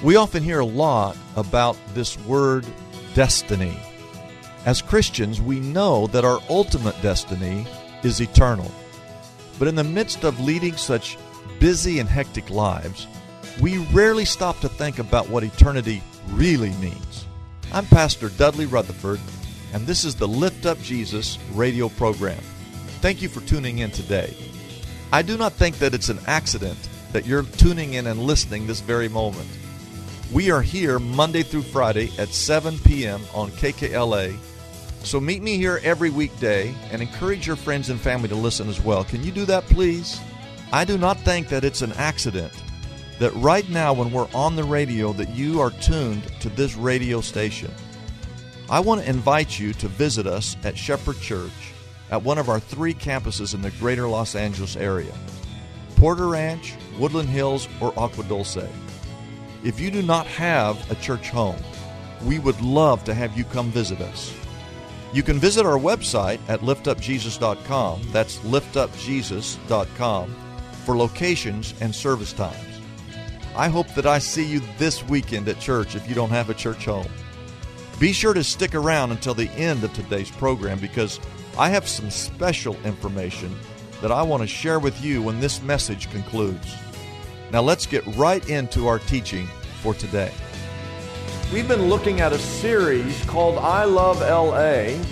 We often hear a lot about this word destiny. As Christians, we know that our ultimate destiny is eternal. But in the midst of leading such busy and hectic lives, we rarely stop to think about what eternity really means. I'm Pastor Dudley Rutherford, and this is the Lift Up Jesus radio program. Thank you for tuning in today. I do not think that it's an accident that you're tuning in and listening this very moment. We are here Monday through Friday at 7 p.m. on KKLA. So meet me here every weekday and encourage your friends and family to listen as well. Can you do that, please? I do not think that it's an accident that right now, when we're on the radio, that you are tuned to this radio station. I want to invite you to visit us at Shepherd Church at one of our three campuses in the greater Los Angeles area Porter Ranch, Woodland Hills, or Agua Dulce. If you do not have a church home, we would love to have you come visit us. You can visit our website at liftupjesus.com. That's liftupjesus.com for locations and service times. I hope that I see you this weekend at church if you don't have a church home. Be sure to stick around until the end of today's program because I have some special information that I want to share with you when this message concludes. Now let's get right into our teaching for today. We've been looking at a series called I Love LA.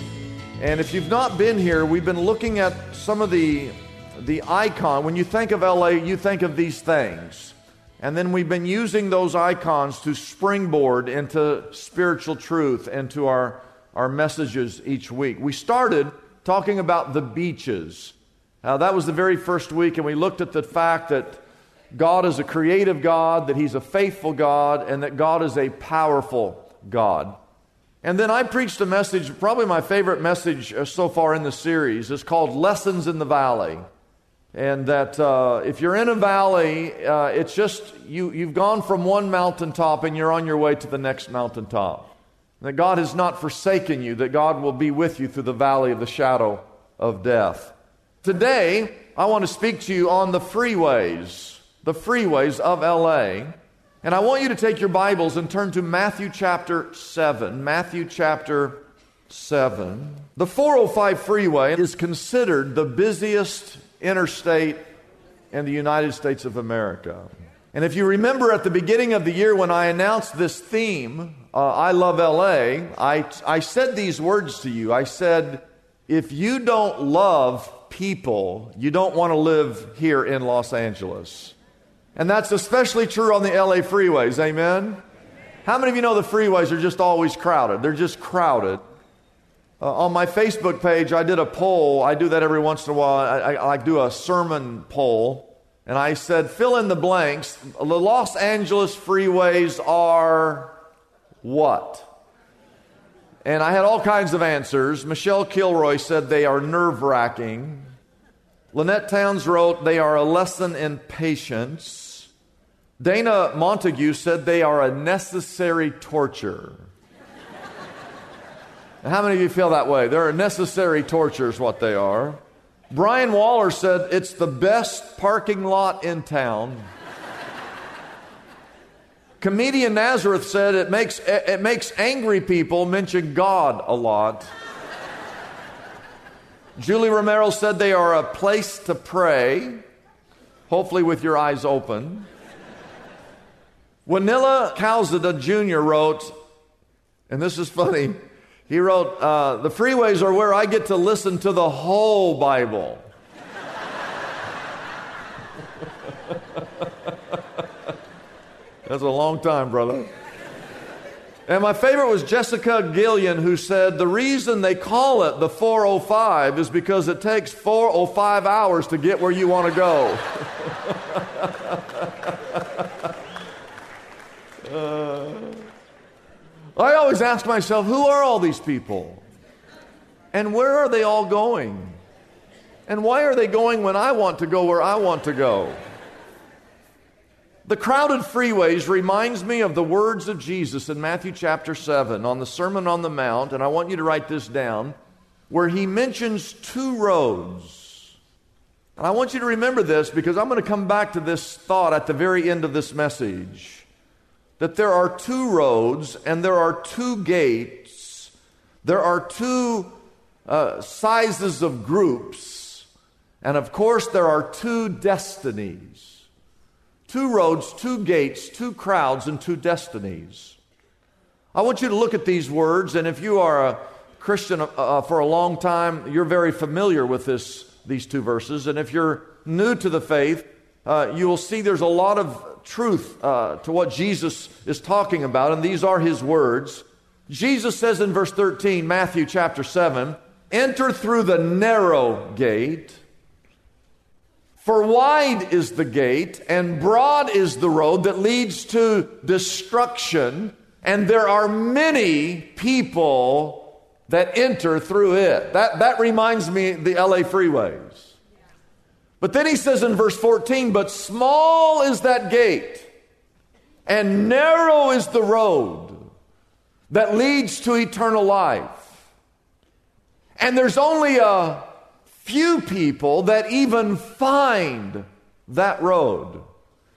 And if you've not been here, we've been looking at some of the, the icon. When you think of LA, you think of these things. And then we've been using those icons to springboard into spiritual truth and to our, our messages each week. We started talking about the beaches. Now, that was the very first week, and we looked at the fact that God is a creative God, that He's a faithful God, and that God is a powerful God. And then I preached a message, probably my favorite message uh, so far in the series. It's called Lessons in the Valley. And that uh, if you're in a valley, uh, it's just you, you've gone from one mountaintop and you're on your way to the next mountaintop. That God has not forsaken you, that God will be with you through the valley of the shadow of death. Today, I want to speak to you on the freeways the freeways of LA. And I want you to take your Bibles and turn to Matthew chapter 7. Matthew chapter 7. The 405 freeway is considered the busiest interstate in the United States of America. And if you remember at the beginning of the year when I announced this theme, uh, I love LA, I, I said these words to you. I said, if you don't love people, you don't want to live here in Los Angeles. And that's especially true on the LA freeways. Amen? How many of you know the freeways are just always crowded? They're just crowded. Uh, on my Facebook page, I did a poll. I do that every once in a while. I, I, I do a sermon poll. And I said, fill in the blanks. The Los Angeles freeways are what? And I had all kinds of answers. Michelle Kilroy said they are nerve wracking. Lynette Towns wrote, they are a lesson in patience. Dana Montague said they are a necessary torture. How many of you feel that way? They're a necessary torture, is what they are. Brian Waller said it's the best parking lot in town. Comedian Nazareth said it makes, it makes angry people mention God a lot. Julie Romero said they are a place to pray, hopefully with your eyes open. Wanilla Calzada Jr. wrote, and this is funny, he wrote, uh, The freeways are where I get to listen to the whole Bible. That's a long time, brother. And my favorite was Jessica Gillian, who said the reason they call it the 405 is because it takes 405 hours to get where you want to go. uh, I always ask myself, who are all these people? And where are they all going? And why are they going when I want to go where I want to go? The crowded freeways reminds me of the words of Jesus in Matthew chapter 7 on the Sermon on the Mount, and I want you to write this down, where he mentions two roads. And I want you to remember this because I'm going to come back to this thought at the very end of this message. That there are two roads and there are two gates, there are two uh, sizes of groups, and of course, there are two destinies. Two roads, two gates, two crowds, and two destinies. I want you to look at these words, and if you are a Christian uh, uh, for a long time, you're very familiar with this, these two verses. And if you're new to the faith, uh, you will see there's a lot of truth uh, to what Jesus is talking about, and these are his words. Jesus says in verse 13, Matthew chapter 7, enter through the narrow gate. For wide is the gate, and broad is the road that leads to destruction, and there are many people that enter through it. That, that reminds me the LA freeways. But then he says in verse 14, But small is that gate, and narrow is the road that leads to eternal life. And there's only a few people that even find that road.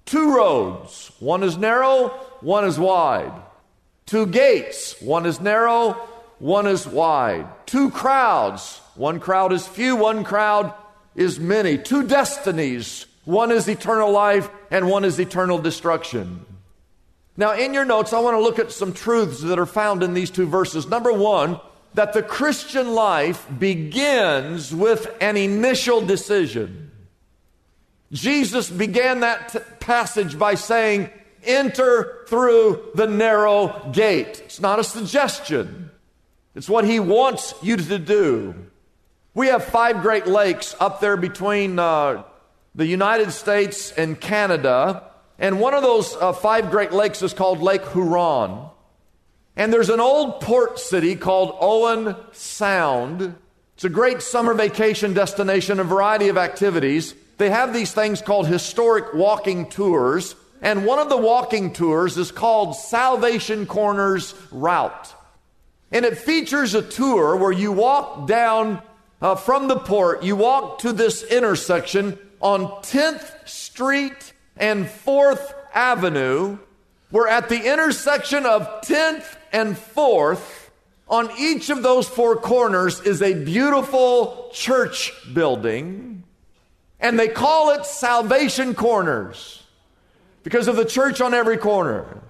Two roads. One is narrow, one is wide. Two gates. One is narrow, one is wide. Two crowds. One crowd is few, one crowd is many. Two destinies. One is eternal life, and one is eternal destruction. Now, in your notes, I want to look at some truths that are found in these two verses. Number one, that the Christian life begins with an initial decision. Jesus began that t- passage by saying, Enter through the narrow gate. It's not a suggestion, it's what he wants you to do. We have five Great Lakes up there between uh, the United States and Canada, and one of those uh, five Great Lakes is called Lake Huron. And there's an old port city called Owen Sound. It's a great summer vacation destination, a variety of activities. They have these things called historic walking tours. And one of the walking tours is called Salvation Corners Route. And it features a tour where you walk down uh, from the port, you walk to this intersection on 10th Street and 4th Avenue. We're at the intersection of 10th and 4th. On each of those four corners is a beautiful church building, and they call it Salvation Corners because of the church on every corner.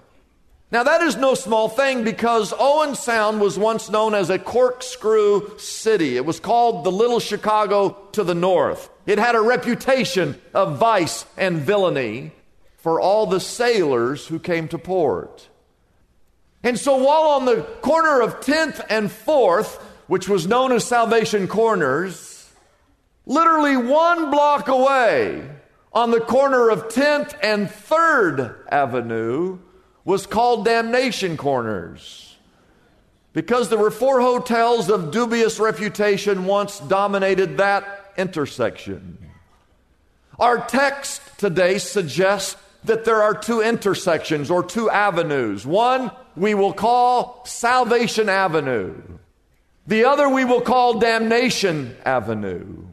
Now, that is no small thing because Owen Sound was once known as a corkscrew city. It was called the Little Chicago to the north. It had a reputation of vice and villainy for all the sailors who came to port. And so while on the corner of 10th and 4th, which was known as Salvation Corners, literally one block away on the corner of 10th and 3rd Avenue was called Damnation Corners. Because there were four hotels of dubious reputation once dominated that intersection. Our text today suggests that there are two intersections or two avenues. One we will call Salvation Avenue, the other we will call Damnation Avenue.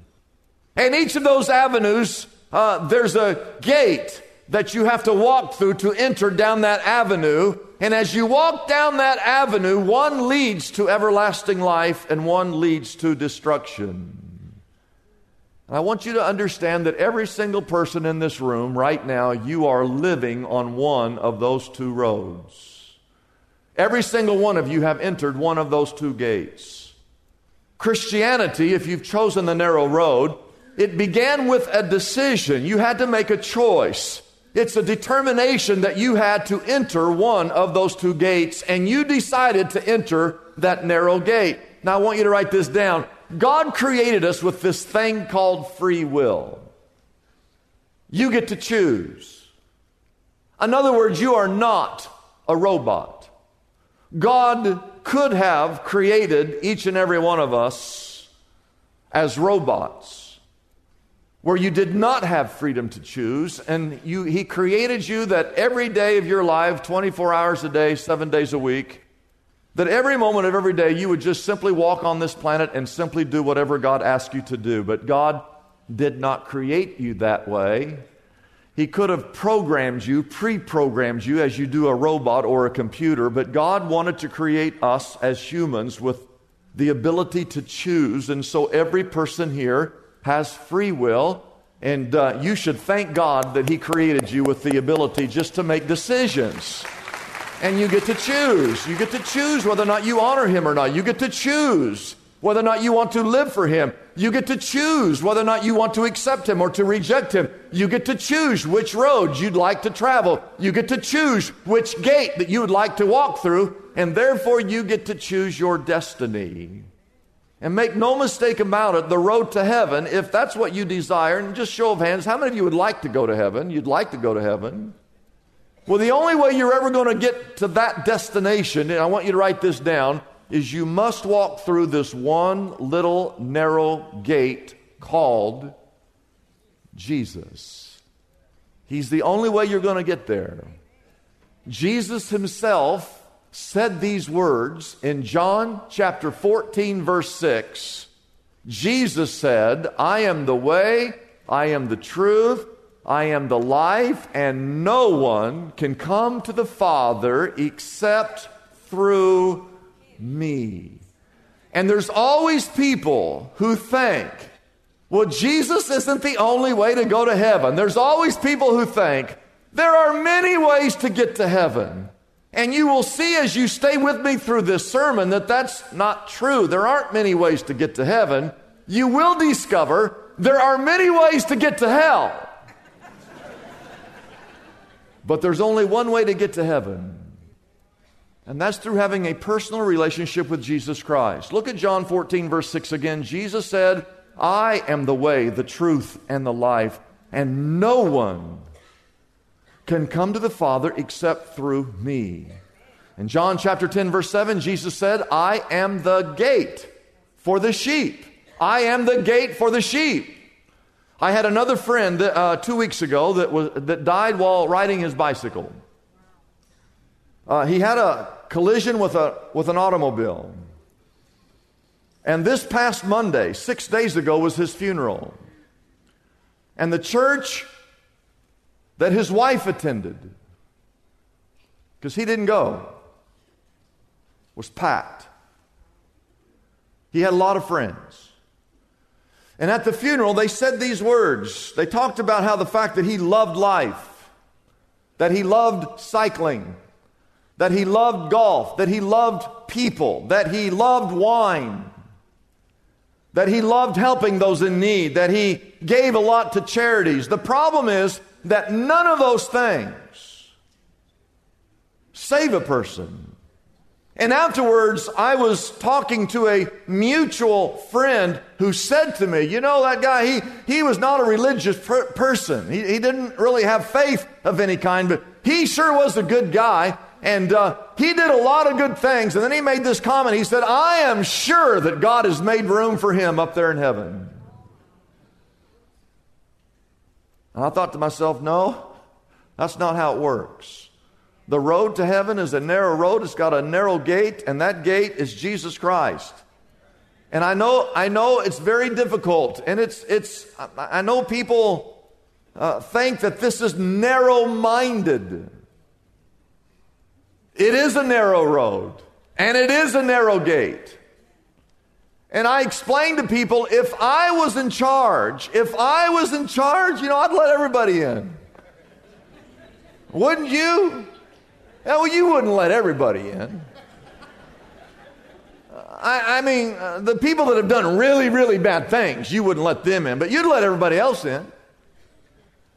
And each of those avenues, uh, there's a gate that you have to walk through to enter down that avenue. And as you walk down that avenue, one leads to everlasting life and one leads to destruction. And I want you to understand that every single person in this room right now, you are living on one of those two roads. Every single one of you have entered one of those two gates. Christianity, if you've chosen the narrow road, it began with a decision. You had to make a choice. It's a determination that you had to enter one of those two gates, and you decided to enter that narrow gate. Now, I want you to write this down. God created us with this thing called free will. You get to choose. In other words, you are not a robot. God could have created each and every one of us as robots, where you did not have freedom to choose, and you, He created you that every day of your life, 24 hours a day, seven days a week, that every moment of every day you would just simply walk on this planet and simply do whatever God asked you to do. But God did not create you that way. He could have programmed you, pre programmed you as you do a robot or a computer, but God wanted to create us as humans with the ability to choose. And so every person here has free will. And uh, you should thank God that He created you with the ability just to make decisions and you get to choose. You get to choose whether or not you honor him or not. You get to choose whether or not you want to live for him. You get to choose whether or not you want to accept him or to reject him. You get to choose which roads you'd like to travel. You get to choose which gate that you would like to walk through, and therefore you get to choose your destiny. And make no mistake about it, the road to heaven, if that's what you desire, and just show of hands, how many of you would like to go to heaven? You'd like to go to heaven. Well, the only way you're ever going to get to that destination, and I want you to write this down, is you must walk through this one little narrow gate called Jesus. He's the only way you're going to get there. Jesus himself said these words in John chapter 14, verse 6. Jesus said, I am the way, I am the truth, I am the life, and no one can come to the Father except through me. And there's always people who think, well, Jesus isn't the only way to go to heaven. There's always people who think, there are many ways to get to heaven. And you will see as you stay with me through this sermon that that's not true. There aren't many ways to get to heaven. You will discover there are many ways to get to hell. But there's only one way to get to heaven, and that's through having a personal relationship with Jesus Christ. Look at John 14, verse 6 again. Jesus said, I am the way, the truth, and the life, and no one can come to the Father except through me. In John chapter 10, verse 7, Jesus said, I am the gate for the sheep. I am the gate for the sheep. I had another friend that, uh, two weeks ago that, was, that died while riding his bicycle. Uh, he had a collision with, a, with an automobile. And this past Monday, six days ago, was his funeral. And the church that his wife attended, because he didn't go, was packed. He had a lot of friends. And at the funeral, they said these words. They talked about how the fact that he loved life, that he loved cycling, that he loved golf, that he loved people, that he loved wine, that he loved helping those in need, that he gave a lot to charities. The problem is that none of those things save a person. And afterwards, I was talking to a mutual friend who said to me, You know, that guy, he, he was not a religious per- person. He, he didn't really have faith of any kind, but he sure was a good guy. And uh, he did a lot of good things. And then he made this comment. He said, I am sure that God has made room for him up there in heaven. And I thought to myself, No, that's not how it works. The road to heaven is a narrow road. It's got a narrow gate, and that gate is Jesus Christ. And I know, I know it's very difficult, and it's, it's. I know people uh, think that this is narrow-minded. It is a narrow road, and it is a narrow gate. And I explain to people, if I was in charge, if I was in charge, you know, I'd let everybody in. Wouldn't you? well, you wouldn't let everybody in. I, I mean, uh, the people that have done really, really bad things, you wouldn't let them in, but you'd let everybody else in.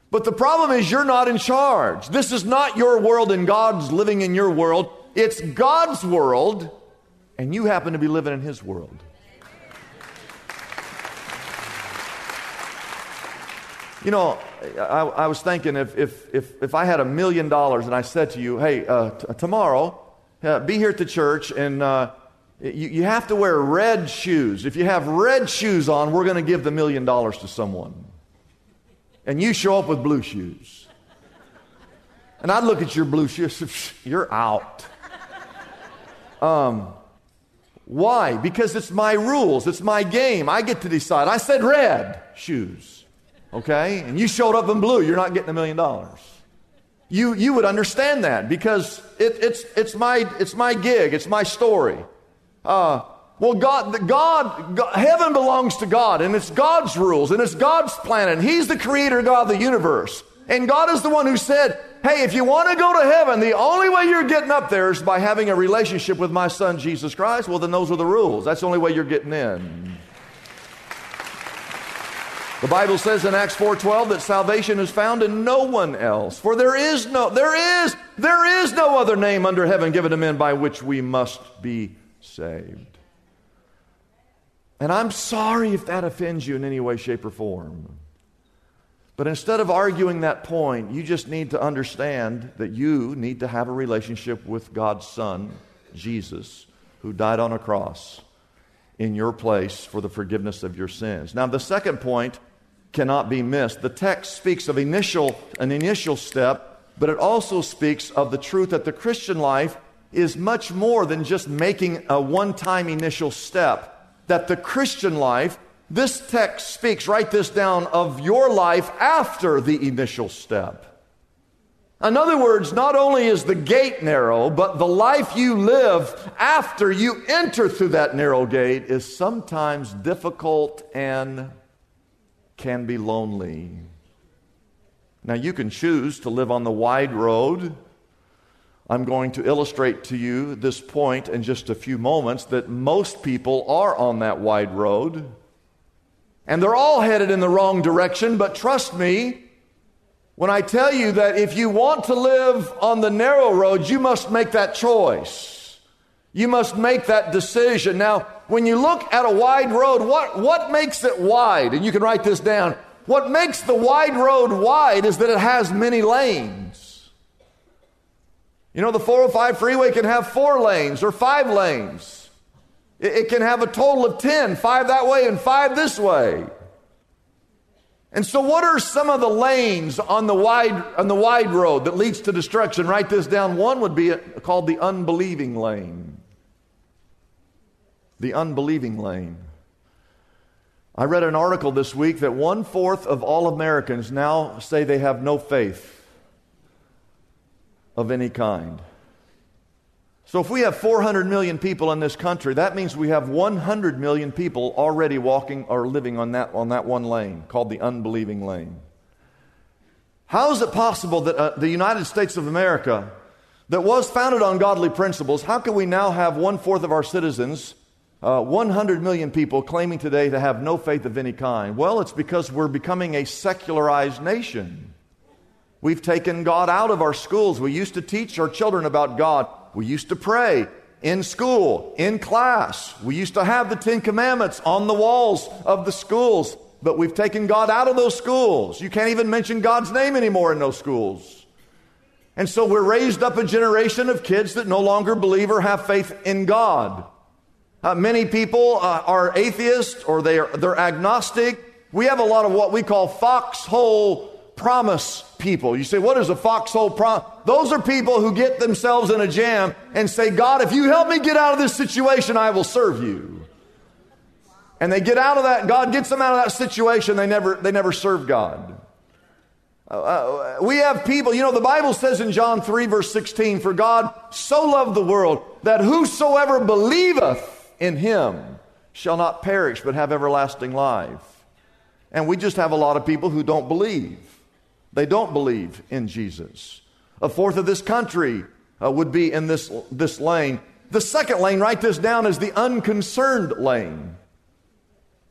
But the problem is you're not in charge. This is not your world and God's living in your world. It's God's world, and you happen to be living in His world. You know, I, I was thinking if, if, if, if I had a million dollars and I said to you, hey, uh, t- tomorrow, uh, be here at the church and uh, you, you have to wear red shoes. If you have red shoes on, we're going to give the million dollars to someone. And you show up with blue shoes. And I'd look at your blue shoes, you're out. Um, why? Because it's my rules, it's my game. I get to decide. I said red shoes okay, and you showed up in blue, you're not getting a million dollars. You, you would understand that because it, it's, it's, my, it's my gig, it's my story. Uh, well, God, God, God, heaven belongs to God, and it's God's rules, and it's God's planet, and He's the creator God of the universe. And God is the one who said, Hey, if you want to go to heaven, the only way you're getting up there is by having a relationship with my son, Jesus Christ. Well, then those are the rules. That's the only way you're getting in. The Bible says in Acts 4:12 that salvation is found in no one else. For there is no there is there is no other name under heaven given to men by which we must be saved. And I'm sorry if that offends you in any way shape or form. But instead of arguing that point, you just need to understand that you need to have a relationship with God's son, Jesus, who died on a cross in your place for the forgiveness of your sins. Now, the second point cannot be missed. The text speaks of initial, an initial step, but it also speaks of the truth that the Christian life is much more than just making a one time initial step. That the Christian life, this text speaks, write this down, of your life after the initial step. In other words, not only is the gate narrow, but the life you live after you enter through that narrow gate is sometimes difficult and can be lonely. Now, you can choose to live on the wide road. I'm going to illustrate to you this point in just a few moments that most people are on that wide road. And they're all headed in the wrong direction, but trust me when I tell you that if you want to live on the narrow road, you must make that choice. You must make that decision. Now, when you look at a wide road, what, what makes it wide? And you can write this down. What makes the wide road wide is that it has many lanes. You know, the 405 freeway can have four lanes or five lanes. It, it can have a total of 10, five that way and five this way. And so, what are some of the lanes on the wide, on the wide road that leads to destruction? Write this down. One would be called the unbelieving lane the unbelieving lane. I read an article this week that one fourth of all Americans now say they have no faith of any kind. So, if we have 400 million people in this country, that means we have 100 million people already walking or living on that, on that one lane called the unbelieving lane. How is it possible that uh, the United States of America, that was founded on godly principles, how can we now have one fourth of our citizens uh, 100 million people claiming today to have no faith of any kind. Well, it's because we're becoming a secularized nation. We've taken God out of our schools. We used to teach our children about God. We used to pray in school, in class. We used to have the Ten Commandments on the walls of the schools, but we've taken God out of those schools. You can't even mention God's name anymore in those schools. And so we're raised up a generation of kids that no longer believe or have faith in God. Uh, many people uh, are atheists or they are, they're agnostic. We have a lot of what we call foxhole promise people. You say, what is a foxhole promise? Those are people who get themselves in a jam and say, God, if you help me get out of this situation, I will serve you. And they get out of that, God gets them out of that situation, they never, they never serve God. Uh, uh we have people, you know, the Bible says in John 3, verse 16, For God so loved the world that whosoever believeth in him shall not perish but have everlasting life. And we just have a lot of people who don't believe. They don't believe in Jesus. A fourth of this country uh, would be in this, this lane. The second lane, write this down, is the unconcerned lane.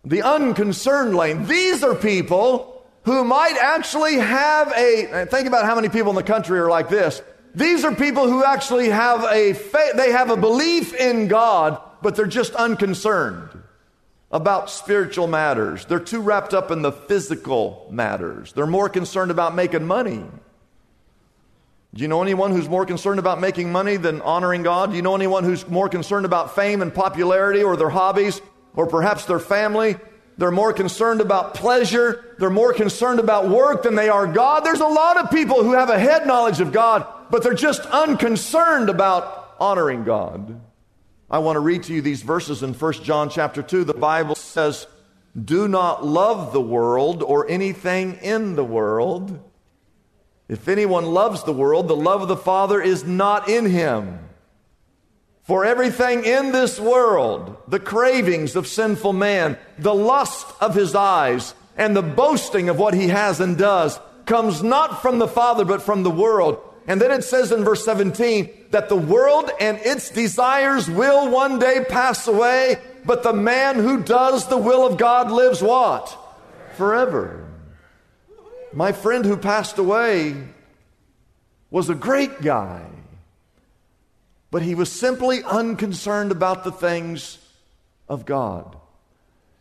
The unconcerned lane. These are people who might actually have a think about how many people in the country are like this. These are people who actually have a faith, they have a belief in God, but they're just unconcerned about spiritual matters. They're too wrapped up in the physical matters. They're more concerned about making money. Do you know anyone who's more concerned about making money than honoring God? Do you know anyone who's more concerned about fame and popularity or their hobbies or perhaps their family? They're more concerned about pleasure. They're more concerned about work than they are God. There's a lot of people who have a head knowledge of God, but they're just unconcerned about honoring God. I want to read to you these verses in 1 John chapter 2. The Bible says, Do not love the world or anything in the world. If anyone loves the world, the love of the Father is not in him. For everything in this world, the cravings of sinful man, the lust of his eyes, and the boasting of what he has and does, comes not from the Father, but from the world. And then it says in verse 17 that the world and its desires will one day pass away, but the man who does the will of God lives what? Forever. My friend who passed away was a great guy, but he was simply unconcerned about the things of God.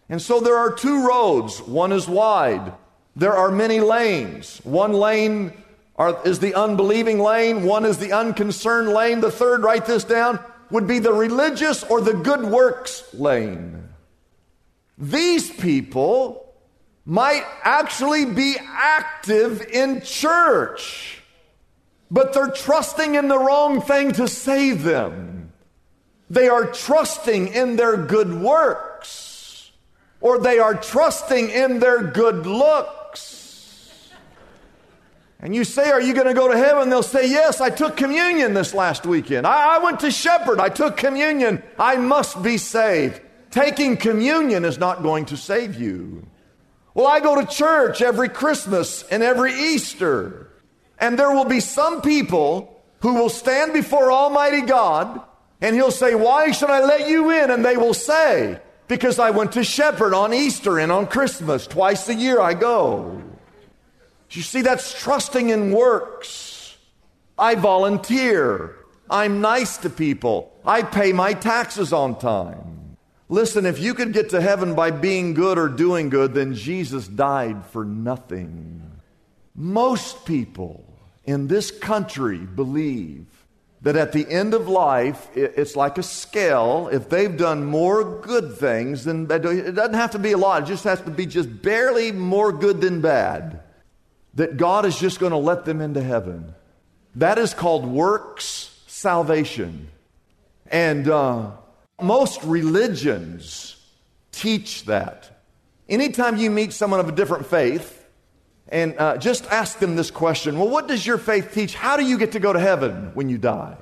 And so there are two roads. One is wide. There are many lanes. One lane are, is the unbelieving lane, one is the unconcerned lane, the third, write this down, would be the religious or the good works lane. These people might actually be active in church, but they're trusting in the wrong thing to save them. They are trusting in their good works, or they are trusting in their good looks and you say, Are you going to go to heaven? They'll say, Yes, I took communion this last weekend. I, I, went to Shepherd. I took communion. I must be saved. Taking communion is not going to save you. Well, I go to church every Christmas and every Easter. And there will be some people who will stand before Almighty God and He'll say, Why should I let you in? And they will say, Because I went to Shepherd on Easter and on Christmas. Twice a year I go. You see, that's trusting in works. I volunteer. I'm nice to people. I pay my taxes on time. Listen, if you could get to heaven by being good or doing good, then Jesus died for nothing. Most people in this country believe that at the end of life, it's like a scale. If they've done more good things, then it doesn't have to be a lot, it just has to be just barely more good than bad that God is just going to let them into heaven. That is called works salvation. And uh, most religions teach that. Anytime you meet someone of a different faith, and uh, just ask them this question Well, what does your faith teach? How do you get to go to heaven when you die?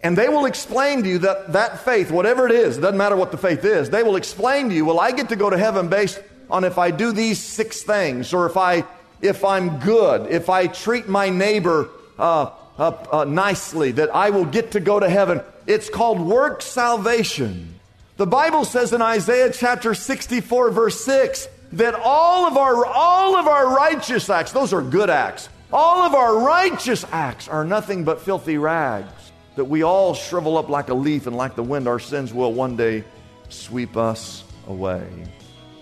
And they will explain to you that that faith, whatever it is, doesn't matter what the faith is, they will explain to you, Well, I get to go to heaven based on if I do these six things, or if I if I'm good, if I treat my neighbor uh, uh, uh, nicely, that I will get to go to heaven. It's called work salvation. The Bible says in Isaiah chapter 64, verse 6, that all of our all of our righteous acts, those are good acts, all of our righteous acts are nothing but filthy rags. That we all shrivel up like a leaf, and like the wind, our sins will one day sweep us away.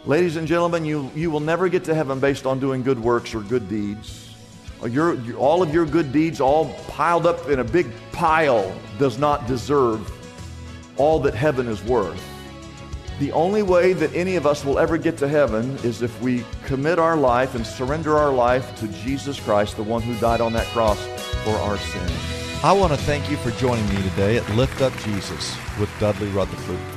Ladies and gentlemen, you, you will never get to heaven based on doing good works or good deeds. Your, all of your good deeds, all piled up in a big pile, does not deserve all that heaven is worth. The only way that any of us will ever get to heaven is if we commit our life and surrender our life to Jesus Christ, the one who died on that cross for our sins. I want to thank you for joining me today at Lift Up Jesus with Dudley Rutherford.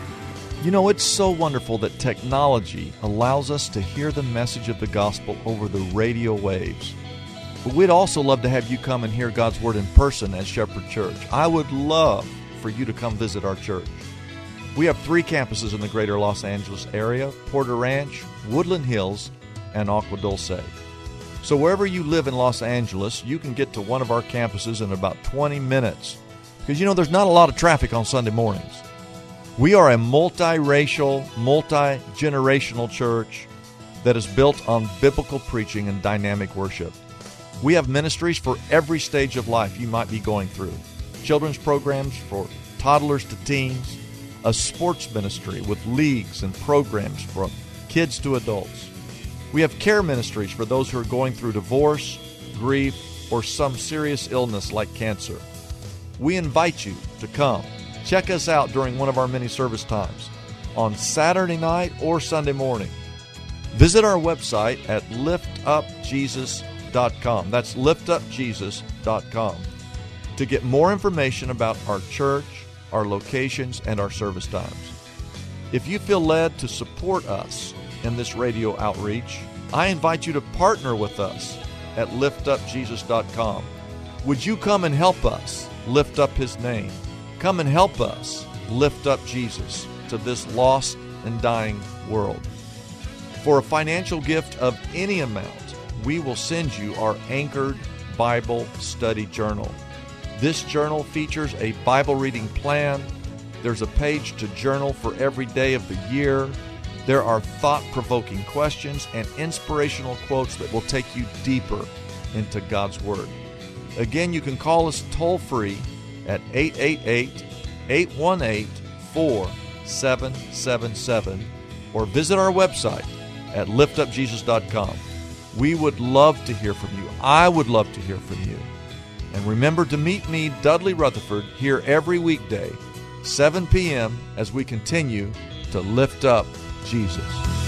You know, it's so wonderful that technology allows us to hear the message of the gospel over the radio waves. But we'd also love to have you come and hear God's Word in person at Shepherd Church. I would love for you to come visit our church. We have three campuses in the greater Los Angeles area Porter Ranch, Woodland Hills, and Agua Dulce. So wherever you live in Los Angeles, you can get to one of our campuses in about 20 minutes. Because you know, there's not a lot of traffic on Sunday mornings. We are a multiracial, multi generational church. that is built on biblical preaching and dynamic worship. We have ministries for every stage of life you might be going through children's programs for toddlers to teens, a sports ministry with leagues and programs from kids to adults. We have care ministries for those who are going through divorce, grief, or some serious illness like cancer. We invite you to come. Check us out during one of our many service times on Saturday night or Sunday morning. Visit our website at liftupjesus.com. That's liftupjesus.com to get more information about our church, our locations, and our service times. If you feel led to support us in this radio outreach, I invite you to partner with us at liftupjesus.com. Would you come and help us lift up his name? Come and help us lift up Jesus to this lost and dying world. For a financial gift of any amount, we will send you our anchored Bible study journal. This journal features a Bible reading plan. There's a page to journal for every day of the year. There are thought provoking questions and inspirational quotes that will take you deeper into God's Word. Again, you can call us toll free at 888 818 4777 or visit our website at liftupjesus.com. We would love to hear from you. I would love to hear from you. And remember to meet me, Dudley Rutherford, here every weekday, 7 p.m., as we continue to lift up Jesus.